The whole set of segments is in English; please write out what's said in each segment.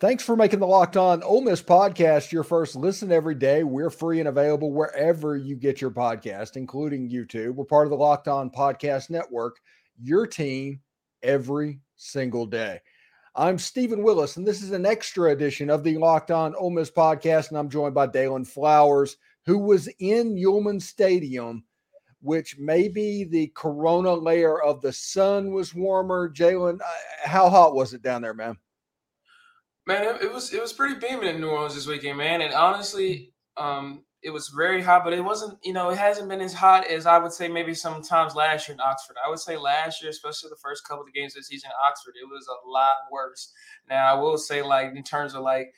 Thanks for making the Locked On Ole Miss podcast your first listen every day. We're free and available wherever you get your podcast, including YouTube. We're part of the Locked On Podcast Network, your team every single day. I'm Steven Willis, and this is an extra edition of the Locked On Ole Miss podcast. And I'm joined by Daylan Flowers, who was in Yulman Stadium, which maybe the corona layer of the sun was warmer. Jalen, uh, how hot was it down there, man? Man, it, it, was it was pretty beaming in New Orleans this weekend, man. And honestly, um, it was very hot, but it wasn't, you know, it hasn't been as hot as I would say maybe sometimes last year in Oxford. I would say last year, especially the first couple of games of the season in Oxford, it was a lot worse. Now I will say, like in terms of like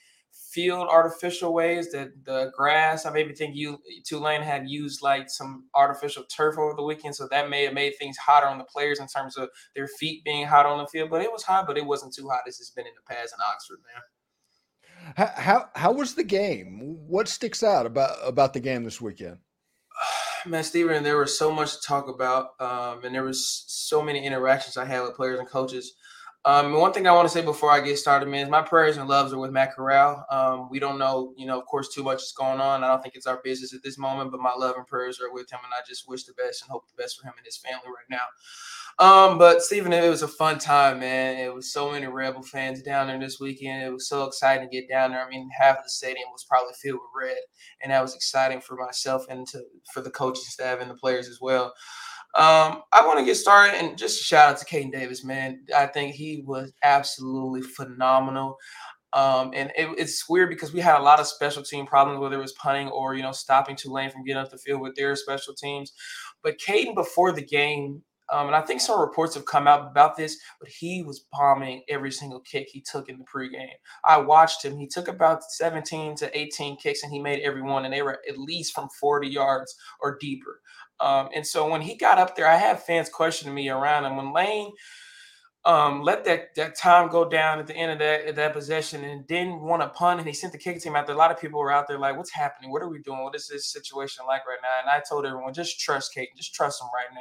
field artificial ways that the grass. I maybe think you Tulane had used like some artificial turf over the weekend, so that may have made things hotter on the players in terms of their feet being hot on the field. But it was hot, but it wasn't too hot as it's been in the past in Oxford, man. How how, how was the game? What sticks out about about the game this weekend? Man, Steven, there was so much to talk about, um, and there was so many interactions I had with players and coaches. Um, one thing I want to say before I get started, man, is my prayers and loves are with Matt Corral. Um, we don't know, you know, of course, too much is going on. I don't think it's our business at this moment, but my love and prayers are with him, and I just wish the best and hope the best for him and his family right now. Um, but Stephen, it was a fun time, man. It was so many Rebel fans down there this weekend. It was so exciting to get down there. I mean, half of the stadium was probably filled with red, and that was exciting for myself and to for the coaching staff and the players as well. Um, I want to get started and just a shout out to Caden Davis, man. I think he was absolutely phenomenal. Um, and it, it's weird because we had a lot of special team problems, whether it was punting or you know stopping Tulane from getting up the field with their special teams. But Caden before the game, um, and I think some reports have come out about this, but he was bombing every single kick he took in the pregame. I watched him. He took about 17 to 18 kicks, and he made every one, and they were at least from 40 yards or deeper. Um, and so when he got up there, I had fans questioning me around him. When Lane um, let that that time go down at the end of that that possession and didn't want to punt, and he sent the kick team out there. A lot of people were out there like, "What's happening? What are we doing? What is this situation like right now?" And I told everyone, "Just trust Kate. Just trust him right now."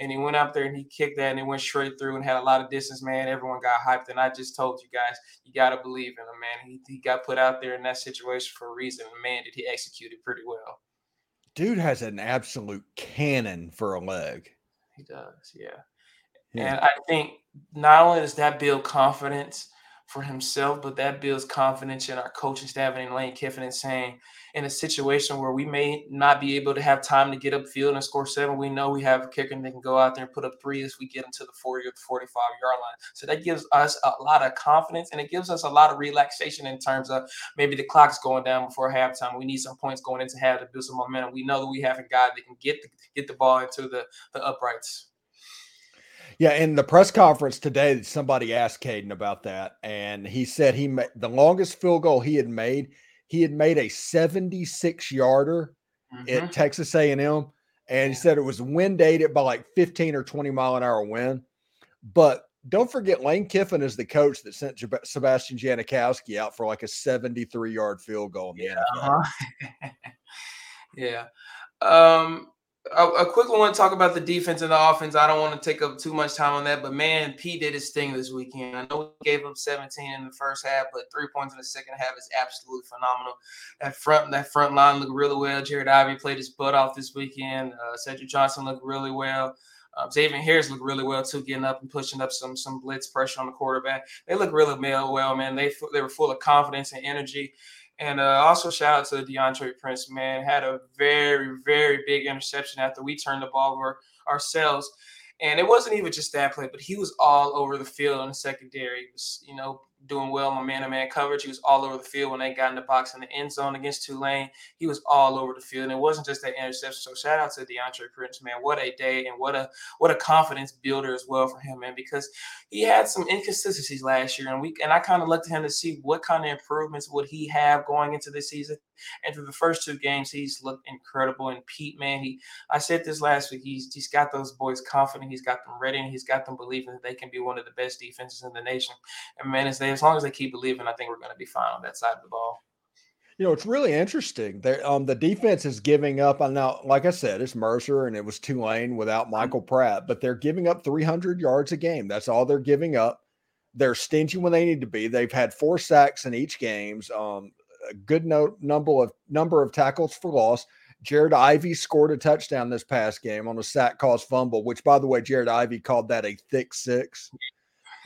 And he went up there and he kicked that, and it went straight through and had a lot of distance. Man, everyone got hyped, and I just told you guys, you got to believe in him, man. He he got put out there in that situation for a reason. And man, did he execute it pretty well dude has an absolute cannon for a leg. He does, yeah. Yeah. And I think not only does that build confidence for himself, but that builds confidence in our coaching staff and in Lane Kiffin and saying, in a situation where we may not be able to have time to get up field and score seven, we know we have a kicker and they can go out there and put up three as we get them to the 40 or the 45 yard line. So that gives us a lot of confidence and it gives us a lot of relaxation in terms of maybe the clock's going down before halftime. We need some points going into half to build some momentum. We know that we have a guy that can get the, get the ball into the, the uprights. Yeah, in the press conference today, somebody asked Caden about that, and he said he made the longest field goal he had made he had made a 76 yarder mm-hmm. at Texas A&M, and he said it was wind aided by like 15 or 20 mile an hour wind. But don't forget, Lane Kiffin is the coach that sent Sebastian Janikowski out for like a 73 yard field goal. yeah. Uh-huh. yeah. Um, a, quickly want to talk about the defense and the offense. I don't want to take up too much time on that, but man, P did his thing this weekend. I know he gave up 17 in the first half, but three points in the second half is absolutely phenomenal. That front that front line looked really well. Jared Ivey played his butt off this weekend. Uh, Cedric Johnson looked really well. Um, Harris looked really well too, getting up and pushing up some some blitz pressure on the quarterback. They look really well, man. They they were full of confidence and energy. And uh, also shout out to Deantre Prince, man. Had a very, very big interception after we turned the ball over ourselves. And it wasn't even just that play, but he was all over the field in the secondary. He was, you know, doing well on man-to-man coverage. He was all over the field when they got in the box in the end zone against Tulane. He was all over the field, and it wasn't just that interception. So shout out to Deantre Prince, man. What a day and what a what a confidence builder as well for him, man. Because he had some inconsistencies last year, and we and I kind of looked at him to see what kind of improvements would he have going into this season. And for the first two games, he's looked incredible. And Pete, man, he I said this last week. He's he's got those boys confident. He's got them ready, and he's got them believing that they can be one of the best defenses in the nation. And man, as they as long as they keep believing, I think we're going to be fine on that side of the ball. You know, it's really interesting. There, um, the defense is giving up. I know, like I said, it's Mercer and it was Tulane without mm-hmm. Michael Pratt, but they're giving up 300 yards a game. That's all they're giving up. they're stingy when they need to be. They've had four sacks in each games. Um, a good no, number of number of tackles for loss. Jared Ivey scored a touchdown this past game on a sack caused fumble, which, by the way, Jared Ivey called that a thick six.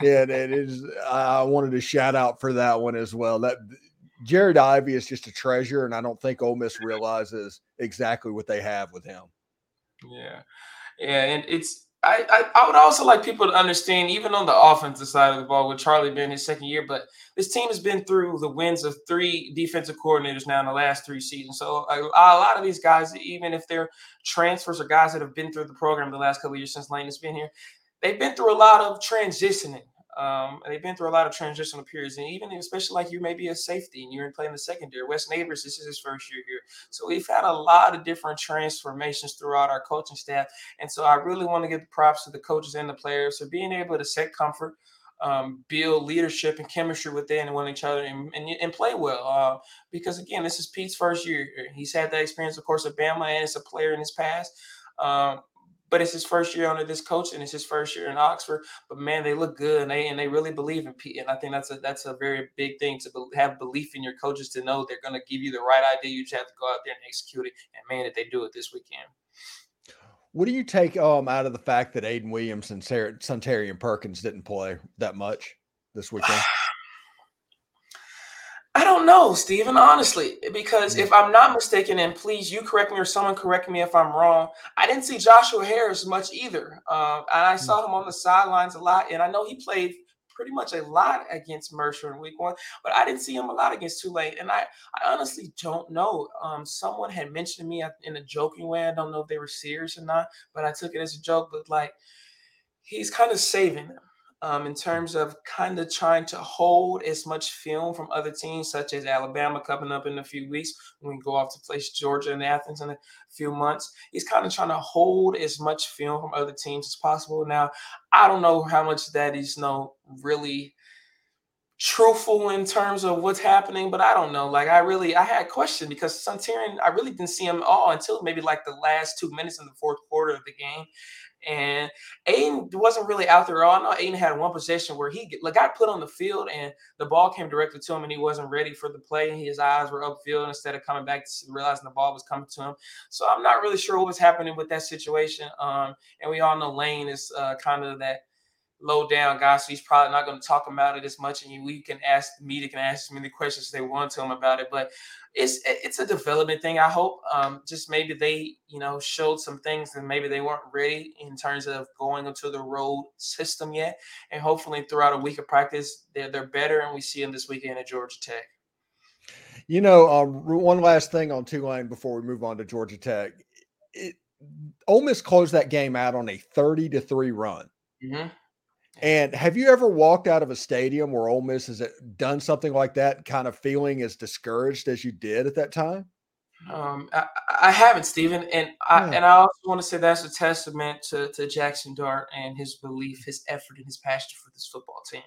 Yeah, it is. I wanted to shout out for that one as well. That Jared Ivey is just a treasure, and I don't think Ole Miss realizes exactly what they have with him. Yeah, yeah, and it's I, I, I would also like people to understand, even on the offensive side of the ball, with Charlie being his second year, but this team has been through the wins of three defensive coordinators now in the last three seasons. So a, a lot of these guys, even if they're transfers or guys that have been through the program the last couple years since Lane has been here, they've been through a lot of transitioning. Um, they've been through a lot of transitional periods, and even especially like you may be a safety and you're playing the secondary. Wes Neighbors, this is his first year here, so we've had a lot of different transformations throughout our coaching staff, and so I really want to give props to the coaches and the players for being able to set comfort. Um, build leadership and chemistry within one each other and, and, and play well. Uh, because again, this is Pete's first year. He's had that experience, of course, at Bama and as a player in his past. Um, but it's his first year under this coach and it's his first year in Oxford. But man, they look good and they and they really believe in Pete. And I think that's a that's a very big thing to have belief in your coaches to know they're going to give you the right idea. You just have to go out there and execute it. And man, did they do it this weekend. What do you take um out of the fact that Aiden Williams and Sarah, Suntarine Perkins didn't play that much this weekend? I don't know, Stephen, honestly, because if I'm not mistaken, and please you correct me or someone correct me if I'm wrong, I didn't see Joshua Harris much either. Uh, and I saw him on the sidelines a lot, and I know he played pretty much a lot against Mercer in week one, but I didn't see him a lot against Tulane. And I, I honestly don't know. Um, someone had mentioned to me in a joking way. I don't know if they were serious or not, but I took it as a joke. But like, he's kind of saving them um, in terms of kind of trying to hold as much film from other teams, such as Alabama coming up in a few weeks when we go off to place Georgia and Athens in a few months. He's kind of trying to hold as much film from other teams as possible. Now, I don't know how much that is you know, really truthful in terms of what's happening, but I don't know. Like I really I had question because Suntarine, I really didn't see him all until maybe like the last two minutes in the fourth quarter of the game. And Aiden wasn't really out there all. I know Aiden had one possession where he like, got put on the field and the ball came directly to him and he wasn't ready for the play. His eyes were upfield instead of coming back to realizing the ball was coming to him. So I'm not really sure what was happening with that situation. Um, and we all know Lane is uh, kind of that low down guy, so he's probably not going to talk about it as much. And we can ask the media can ask as many questions as they want to him about it. But it's it's a development thing. I hope um, just maybe they you know showed some things and maybe they weren't ready in terms of going into the road system yet. And hopefully throughout a week of practice, they're they're better, and we see them this weekend at Georgia Tech. You know, um, one last thing on Tulane before we move on to Georgia Tech. It, Ole Miss closed that game out on a thirty to three run. Mm-hmm. And have you ever walked out of a stadium where Ole Miss has uh, done something like that, kind of feeling as discouraged as you did at that time? Um, I, I haven't, Stephen, and I yeah. and I also want to say that's a testament to to Jaxson Dart and his belief, his effort, and his passion for this football team.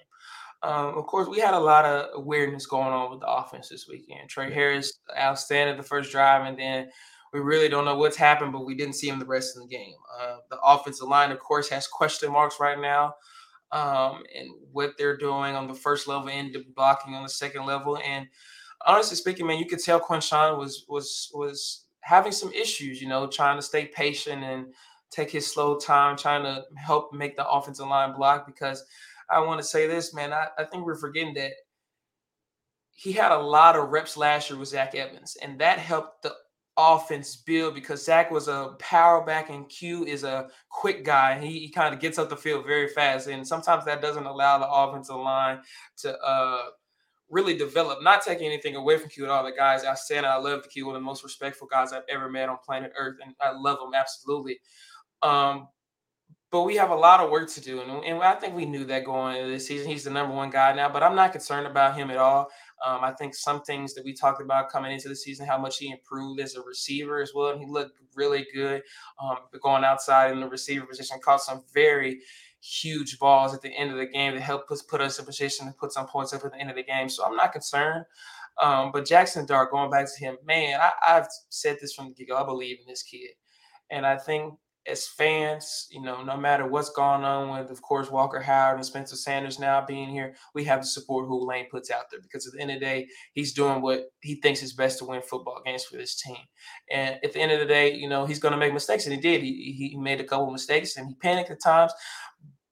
Um, of course, we had a lot of weirdness going on with the offense this weekend. Trey Harris outstanding the first drive, and then we really don't know what's happened, but we didn't see him the rest of the game. Uh, the offensive line, of course, has question marks right now um, and what they're doing on the first level and blocking on the second level. And honestly speaking, man, you could tell Quinshon was was was having some issues, you know, trying to stay patient and take his slow time, trying to help make the offensive line block. Because I want to say this, man, I, I think we're forgetting that he had a lot of reps last year with Zach Evans, and that helped the offense build because Zach was a power back and Q is a quick guy. He, he kind of gets up the field very fast. And sometimes that doesn't allow the offensive line to uh, really develop. Not taking anything away from Q at all. The guys I said I love the Q, one of the most respectful guys I've ever met on planet Earth. And I love him absolutely. Um, but we have a lot of work to do. And, and I think we knew that going into this season. He's the number one guy now, but I'm not concerned about him at all. Um, I think some things that we talked about coming into the season, how much he improved as a receiver as well. And he looked really good um, going outside in the receiver position, caught some very huge balls at the end of the game that helped us put us in position to put some points up at the end of the game. So I'm not concerned. Um, but Jaxson Dart, going back to him, man, I, have said this from the get go. I believe in this kid. And I think as fans, you know, no matter what's going on with, of course, Walker Howard and Spencer Sanders now being here, we have to support who Lane puts out there because at the end of the day, he's doing what he thinks is best to win football games for this team. And at the end of the day, you know, he's going to make mistakes, and he did. He, he made a couple mistakes and he panicked at times.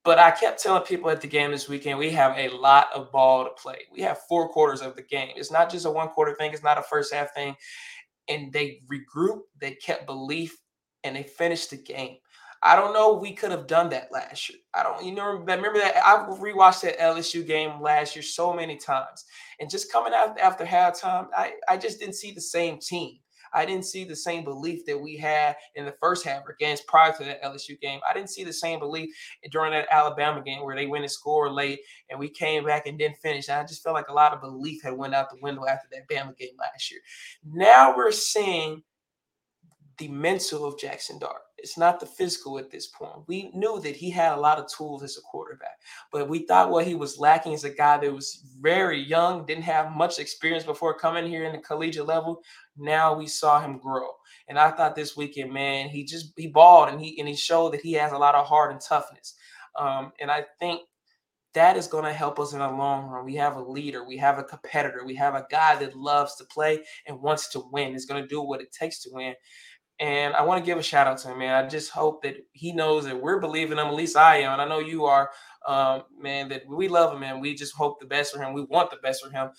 But I kept telling people at the game this weekend, we have a lot of ball to play. We have four quarters of the game. It's not just a one quarter thing, it's not a first half thing. And they regrouped, they kept belief and they finished the game. I don't know. We could have done that last year. I don't, you know, remember that I've rewatched that LSU game last year so many times, and just coming out after halftime, I I just didn't see the same team. I didn't see the same belief that we had in the first half against prior to that LSU game. I didn't see the same belief during that Alabama game where they went and scored late and we came back and didn't finish. And I just felt like a lot of belief had went out the window after that Bama game last year. Now we're seeing the mental of Jaxson Dart. It's not the physical at this point. We knew that he had a lot of tools as a quarterback, but we thought what he was lacking is a guy that was very young, didn't have much experience before coming here in the collegiate level. Now we saw him grow. And I thought this weekend, man, he just he balled and he and he showed that he has a lot of heart and toughness. Um, and I think that is going to help us in the long run. We have a leader, we have a competitor, we have a guy that loves to play and wants to win. Is going to do what it takes to win. And I want to give a shout out to him, man. I just hope that he knows that we're believing him. At least I am, and I know you are, um, man. That we love him, and we just hope the best for him. We want the best for him,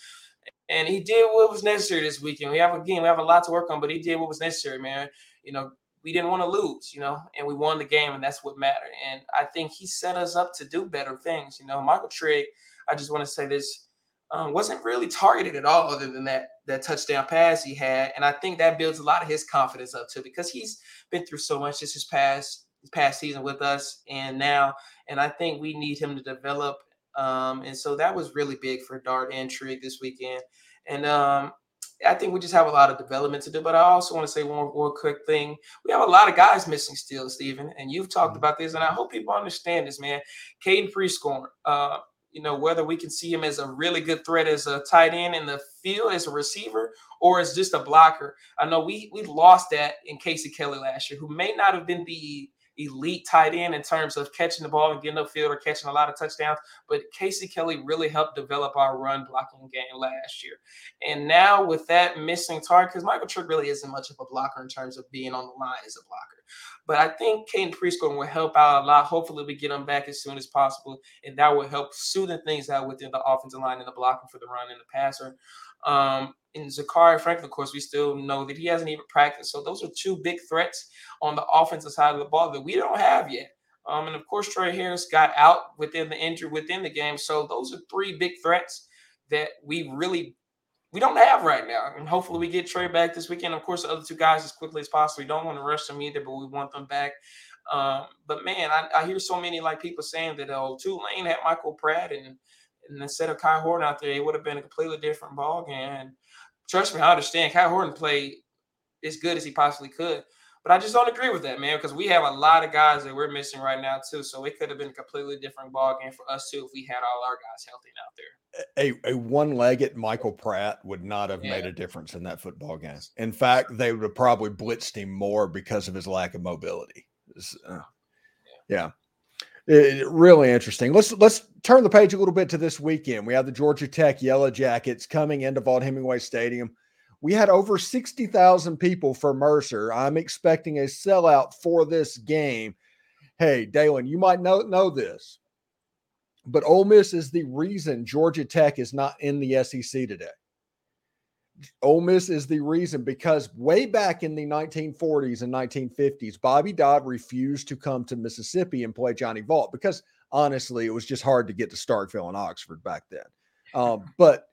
and he did what was necessary this weekend. We have again, we have a lot to work on, but he did what was necessary, man. You know, we didn't want to lose, you know, and we won the game, and that's what mattered. And I think he set us up to do better things. You know, Michael Trigg. I just want to say this um, wasn't really targeted at all, other than that that touchdown pass he had, and I think that builds a lot of his confidence up too, because he's been through so much just his past his past season with us, and now, and I think we need him to develop, um, and so that was really big for Dart and Trigg this weekend, and um, I think we just have a lot of development to do. But I also want to say one, one quick thing. We have a lot of guys missing still, Stephen, and you've talked mm-hmm. about this, and I hope people understand this, man. Caden Prieskorn, uh, you know, whether we can see him as a really good threat as a tight end in the field as a receiver or as just a blocker. I know we we lost that in Casey Kelly last year, who may not have been the elite tight end in terms of catching the ball and getting upfield or catching a lot of touchdowns. But Casey Kelly really helped develop our run blocking game last year. And now with that missing target, because Michael Trigg really isn't much of a blocker in terms of being on the line as a blocker. But I think Caden Prieskorn will help out a lot. Hopefully, we get him back as soon as possible, and that will help smoothing things out within the offensive line and the blocking for the run and the passer. Um, and Zakhari Franklin, of course, we still know that he hasn't even practiced. So those are two big threats on the offensive side of the ball that we don't have yet. Um, and of course, Trey Harris got out within the injury within the game. So those are three big threats that we really we don't have right now. And hopefully we get Trey back this weekend. Of course, the other two guys as quickly as possible. We don't want to rush them either, but we want them back. Um, but man, I, I, hear so many like people saying that oh Tulane had Michael Pratt and, and instead of Kai Horton out there, it would have been a completely different ball game. And trust me, I understand. Kai Horton played as good as he possibly could. But I just don't agree with that, man, because we have a lot of guys that we're missing right now too. So it could have been a completely different ball game for us too if we had all our guys healthy out there. A, a one-legged Michael Pratt would not have yeah. made a difference in that football game. In fact, they would have probably blitzed him more because of his lack of mobility. Uh, yeah. yeah. It, really interesting. Let's let's turn the page a little bit to this weekend. We have the Georgia Tech Yellow Jackets coming into Vaught-Hemingway Stadium we had over 60,000 people for Mercer. I'm expecting a sellout for this game. Hey, Daylan, you might know, know this, but Ole Miss is the reason Georgia Tech is not in the SEC today. Ole Miss is the reason because way back in the 1940s and 1950s, Bobby Dodd refused to come to Mississippi and play Johnny Vaught because honestly, it was just hard to get to Starkville and Oxford back then. Um, but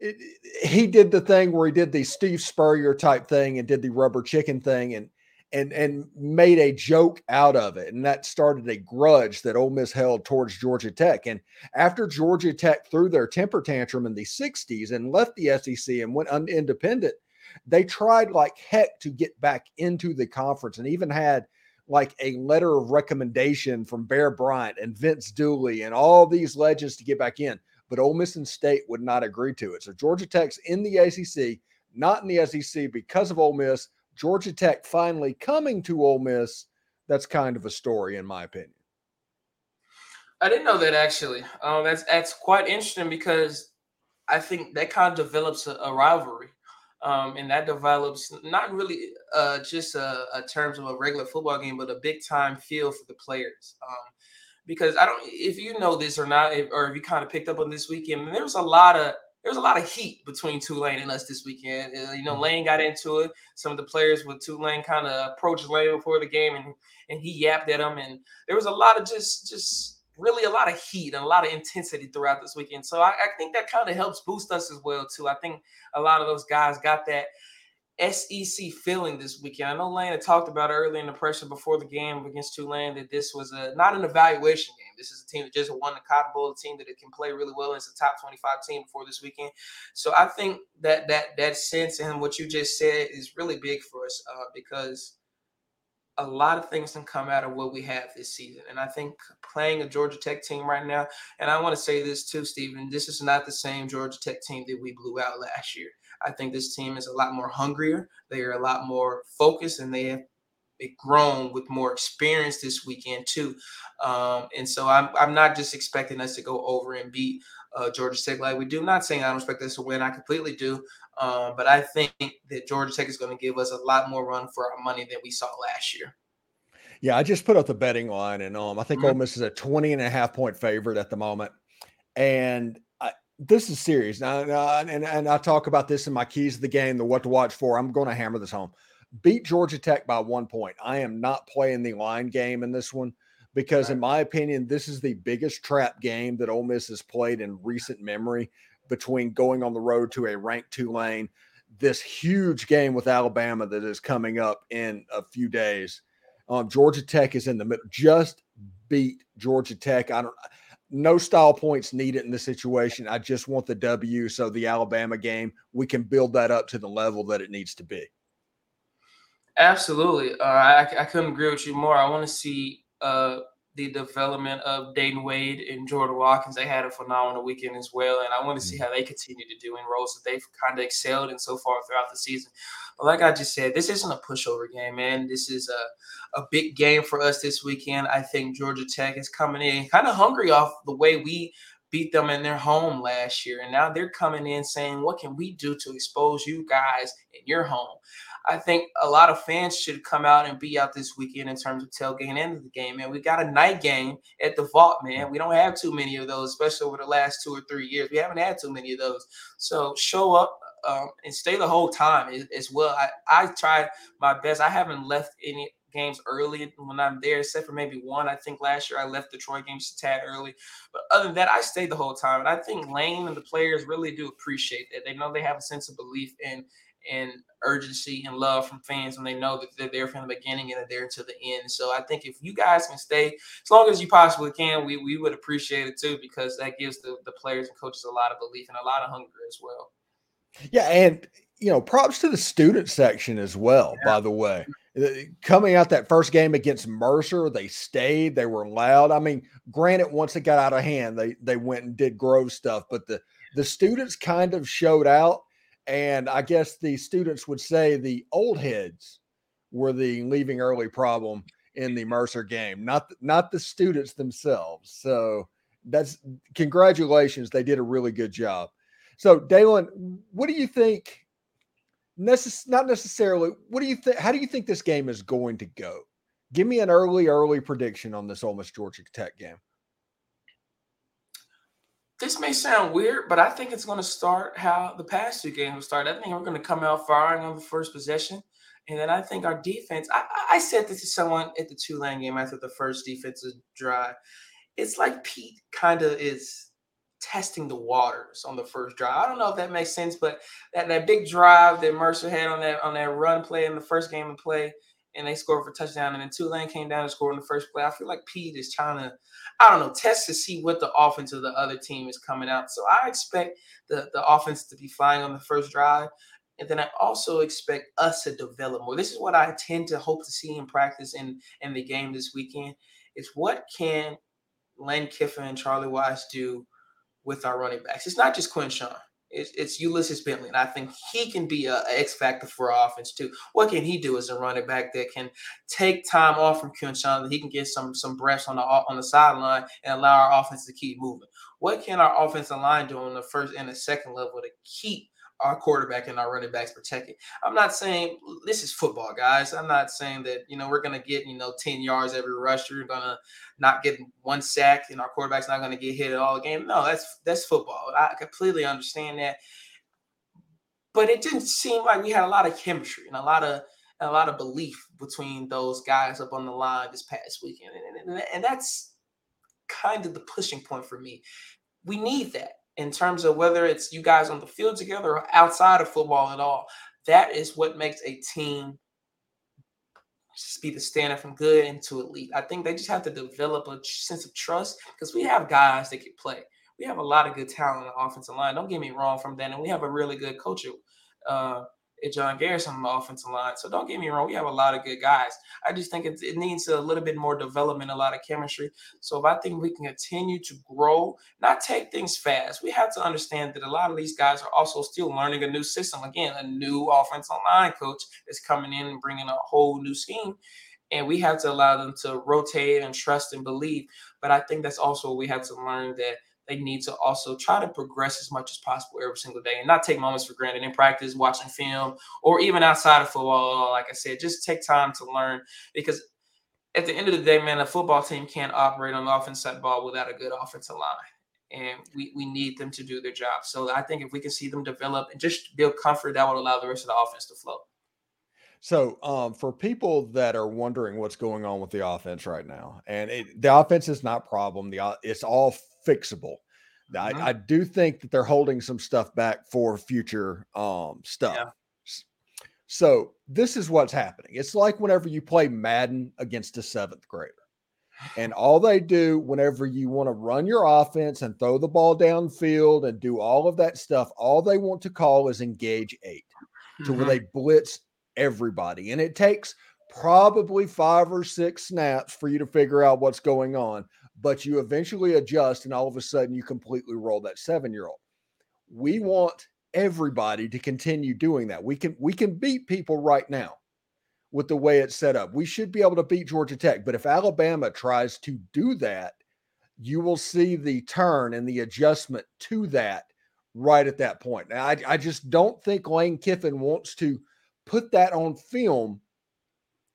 it, he did the thing where he did the Steve Spurrier type thing and did the rubber chicken thing and and and made a joke out of it, and that started a grudge that Ole Miss held towards Georgia Tech. And after Georgia Tech threw their temper tantrum in the '60s and left the SEC and went un- independent, they tried like heck to get back into the conference, and even had like a letter of recommendation from Bear Bryant and Vince Dooley and all these legends to get back in but Ole Miss and State would not agree to it. So Georgia Tech's in the ACC, not in the SEC because of Ole Miss. Georgia Tech finally coming to Ole Miss. that's kind of a story in my opinion. I didn't know that actually. Um, that's that's quite interesting because I think that kind of develops a, a rivalry, um, and that develops not really uh, just a, a, terms of a regular football game, but a big time feel for the players. Um, because I don't, if you know this or not, if, or if you kind of picked up on this weekend, there's a lot of there was a lot of heat between Tulane and us this weekend. Uh, you know, mm-hmm. Lane got into it. Some of the players with Tulane kind of approached Lane before the game, and and he yapped at him, and there was a lot of just just really a lot of heat and a lot of intensity throughout this weekend. So I, I think that kind of helps boost us as well too. I think a lot of those guys got that SEC feeling this weekend. I know Lane had talked about early in the pressure before the game against Tulane that this was a not an evaluation. This is a team that just won the Cotton Bowl, a team that can play really well. It's a top 25 team before this weekend. So I think that that that sense and what you just said is really big for us uh, because a lot of things can come out of what we have this season. And I think playing a Georgia Tech team right now, and I want to say this too, Stephen, this is not the same Georgia Tech team that we blew out last year. I think this team is a lot more hungrier. They are a lot more focused, and they have grown with more experience this weekend too. Um, and so I'm I'm not just expecting us to go over and beat uh, Georgia Tech like we do. I'm not saying I don't expect us to win. I completely do. Um, but I think that Georgia Tech is going to give us a lot more run for our money than we saw last year. Yeah, I just put up the betting line, and um, I think mm-hmm. Ole Miss is a 20 and a half point favorite at the moment. And I, this is serious. Now, and, and I talk about this in my keys of the game, the what to watch for. I'm going to hammer this home. Beat Georgia Tech by one point. I am not playing the line game in this one because, right. in my opinion, this is the biggest trap game that Ole Miss has played in recent memory between going on the road to a ranked Tulane, this huge game with Alabama that is coming up in a few days. Um, Georgia Tech is in the middle. Just beat Georgia Tech. I don't. No style points needed in this situation. I just want the W. So the Alabama game, we can build that up to the level that it needs to be. Absolutely. Uh, I, I couldn't agree with you more. I want to see uh, the development of Dayton Wade and Jordan Watkins. They had a phenomenal weekend as well, and I want to see mm. how they continue to do in roles that they've kind of excelled in so far throughout the season. But like I just said, this isn't a pushover game, man. This is a, a big game for us this weekend. I think Georgia Tech is coming in kind of hungry off the way we beat them in their home last year. And now they're coming in saying, what can we do to expose you guys in your home? I think a lot of fans should come out and be out this weekend in terms of tailgating of the game. Man, we got a night game at the Vaught, man. We don't have too many of those, especially over the last two or three years. We haven't had too many of those. So show up um, and stay the whole time as, as well. I, I tried my best. I haven't left any games early when I'm there, except for maybe one. I think last year I left the Troy games a tad early. But other than that, I stayed the whole time. And I think Lane and the players really do appreciate that. They know they have a sense of belief in and urgency and love from fans when they know that they're there from the beginning and they're there to the end. So I think if you guys can stay as long as you possibly can, we, we would appreciate it too because that gives the, the players and coaches a lot of belief and a lot of hunger as well. Yeah, and you know, props to the student section as well, yeah. by the way. Coming out that first game against Mercer, they stayed, they were loud. I mean, granted, once it got out of hand, they they went and did Grove stuff, but the the students kind of showed out and I guess the students would say the old heads were the leaving early problem in the Mercer game, not not the students themselves. So that's congratulations. They did a really good job. So Daylan, what do you think? Necess- not necessarily. What do you think? How do you think this game is going to go? Give me an early, early prediction on this Ole Miss Georgia Tech game this may sound weird, but I think it's going to start how the past two games started. I think we're going to come out firing on the first possession. And then I think our defense, I, I said this to someone at the Tulane game after the first defensive drive. It's like Pete kind of is testing the waters on the first drive. I don't know if that makes sense, but that, that big drive that Mercer had on that on that run play in the first game of play, and they scored for touchdown, and then Tulane came down and scored in the first play. I feel like Pete is trying to I don't know, test to see what the offense of the other team is coming out. So I expect the, the offense to be flying on the first drive. And then I also expect us to develop more. This is what I tend to hope to see in practice in, in the game this weekend is what can Lane Kiffin and Charlie Weis do with our running backs? It's not just Quinshon. It's, it's Ulysses Bentley, and I think he can be a, X factor for our offense too. What can he do as a running back that can take time off from Quinshon, that he can get some some breaths on the on the sideline and allow our offense to keep moving? What can our offensive line do on the first and the second level to keep our quarterback and our running backs protected. I'm not saying this is football, guys. I'm not saying that you know we're gonna get you know 10 yards every rush. We're gonna not get one sack, and our quarterback's not gonna get hit at all game. No, that's that's football. I completely understand that. But it didn't seem like we had a lot of chemistry and a lot of a lot of belief between those guys up on the line this past weekend, and, and, and that's kind of the pushing point for me. We need that in terms of whether it's you guys on the field together or outside of football at all. That is what makes a team just be the standard from good into elite. I think they just have to develop a sense of trust because we have guys that can play. We have a lot of good talent on the offensive line. Don't get me wrong from that. And we have a really good coach uh, John Garrison on the offensive line. So don't get me wrong, we have a lot of good guys. I just think it, it needs a little bit more development, a lot of chemistry. So if I think we can continue to grow, not take things fast, we have to understand that a lot of these guys are also still learning a new system. Again, a new offensive line coach is coming in and bringing a whole new scheme. And we have to allow them to rotate and trust and believe. But I think that's also we have to learn that – they need to also try to progress as much as possible every single day and not take moments for granted in practice, watching film, or even outside of football. Like I said, just take time to learn because at the end of the day, man, a football team can't operate on the offensive ball without a good offensive line. And we, we need them to do their job. So I think if we can see them develop and just build comfort, that will allow the rest of the offense to flow. So, um, for people that are wondering what's going on with the offense right now, and it, the offense is not problem. The it's all fixable. I, mm-hmm. I, do think that they're holding some stuff back for future um, stuff. Yeah. So this is what's happening. It's like whenever you play Madden against a seventh grader. And all they do whenever you want to run your offense and throw the ball downfield and do all of that stuff, all they want to call is engage 8 mm-hmm. to where mm-hmm. they blitz everybody. And it takes probably five or six snaps for you to figure out what's going on but you eventually adjust and all of a sudden you completely roll that seven year old. We want everybody to continue doing that. We can we can beat people right now with the way it's set up. We should be able to beat Georgia Tech, but if Alabama tries to do that, you will see the turn and the adjustment to that right at that point. Now, I, I just don't think Lane Kiffin wants to put that on film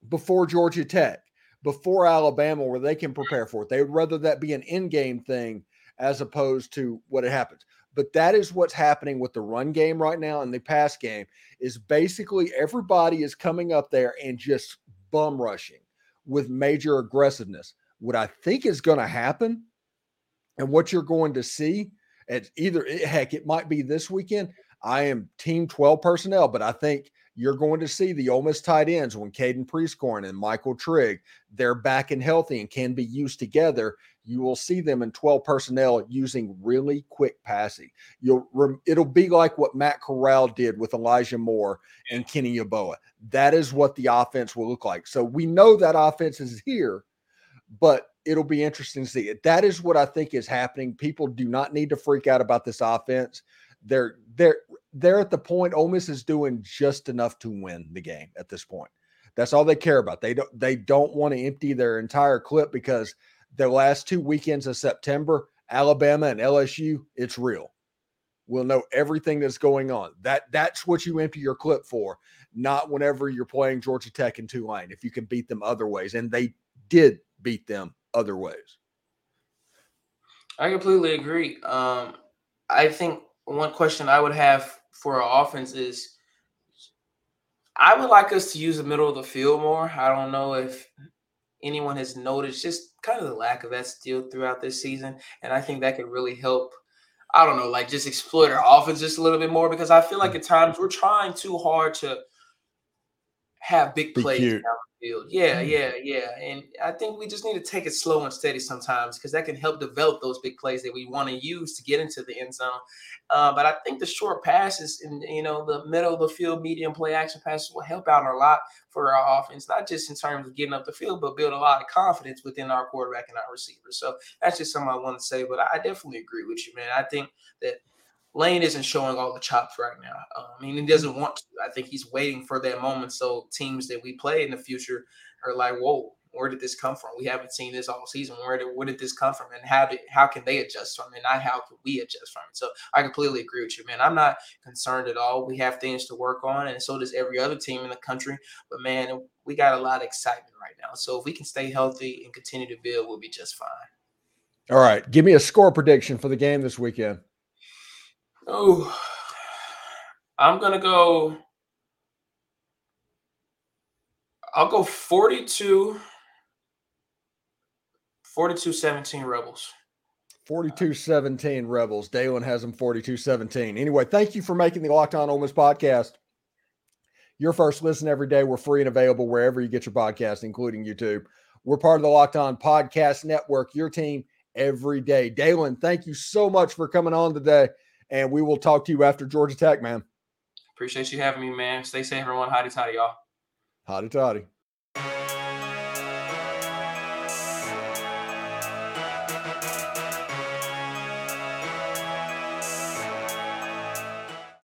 before Georgia Tech before Alabama where they can prepare for it. They would rather that be an in game thing as opposed to what it happens. But that is what's happening with the run game right now and the pass game is basically everybody is coming up there and just bum rushing with major aggressiveness. What I think is going to happen and what you're going to see at either heck, it might be this weekend. I am team 12 personnel, but I think you're going to see the Ole Miss tight ends when Caden Prieskorn and Michael Trigg, they're back and healthy and can be used together. You will see them in 12 personnel using really quick passing. You'll it'll be like what Matt Corral did with Elijah Moore and Kenny Yeboah. That is what the offense will look like. So we know that offense is here, but it'll be interesting to see it. That is what I think is happening. People do not need to freak out about this offense. They're they're they're at the point Ole Miss is doing just enough to win the game at this point. That's all they care about. They don't they don't want to empty their entire clip because the last two weekends of September, Alabama and LSU, it's real. We'll know everything that's going on. That that's what you empty your clip for, not whenever you're playing Georgia Tech and Tulane. If you can beat them other ways, and they did beat them other ways. I completely agree. Um, I think one question I would have for our offense is I would like us to use the middle of the field more. I don't know if anyone has noticed just kind of the lack of that still throughout this season. And I think that could really help. I don't know, like just exploit our offense just a little bit more because I feel like at times we're trying too hard to have big plays down the field. Yeah, mm. yeah, yeah. And I think we just need to take it slow and steady sometimes because that can help develop those big plays that we want to use to get into the end zone. Uh, but I think the short passes and you know the middle of the field, medium play action passes will help out a lot for our offense, not just in terms of getting up the field, but build a lot of confidence within our quarterback and our receivers. So that's just something I want to say. But I definitely agree with you, man. I think that Lane isn't showing all the chops right now. Um, I mean, he doesn't want to. I think he's waiting for that moment so teams that we play in the future are like, whoa, where did this come from? We haven't seen this all season. Where did where did this come from? And how did how can they adjust from it? Not how can we adjust from it? So I completely agree with you, man. I'm not concerned at all. We have things to work on, and so does every other team in the country. But man, we got a lot of excitement right now. So if we can stay healthy and continue to build, we'll be just fine. All right. Give me a score prediction for the game this weekend. Oh, I'm gonna go. I'll go 42 42 17 Rebels. 42 17 Rebels. Daylan has them 42 17. Anyway, thank you for making the Locked On Ole Miss podcast your first listen every day. We're free and available wherever you get your podcast, including YouTube. We're part of the Locked On Podcast Network, your team every day. Daylan, thank you so much for coming on today. And we will talk to you after Georgia Tech, man. Appreciate you having me, man. Stay safe, everyone. Hotty toddy, y'all. Hotty toddy.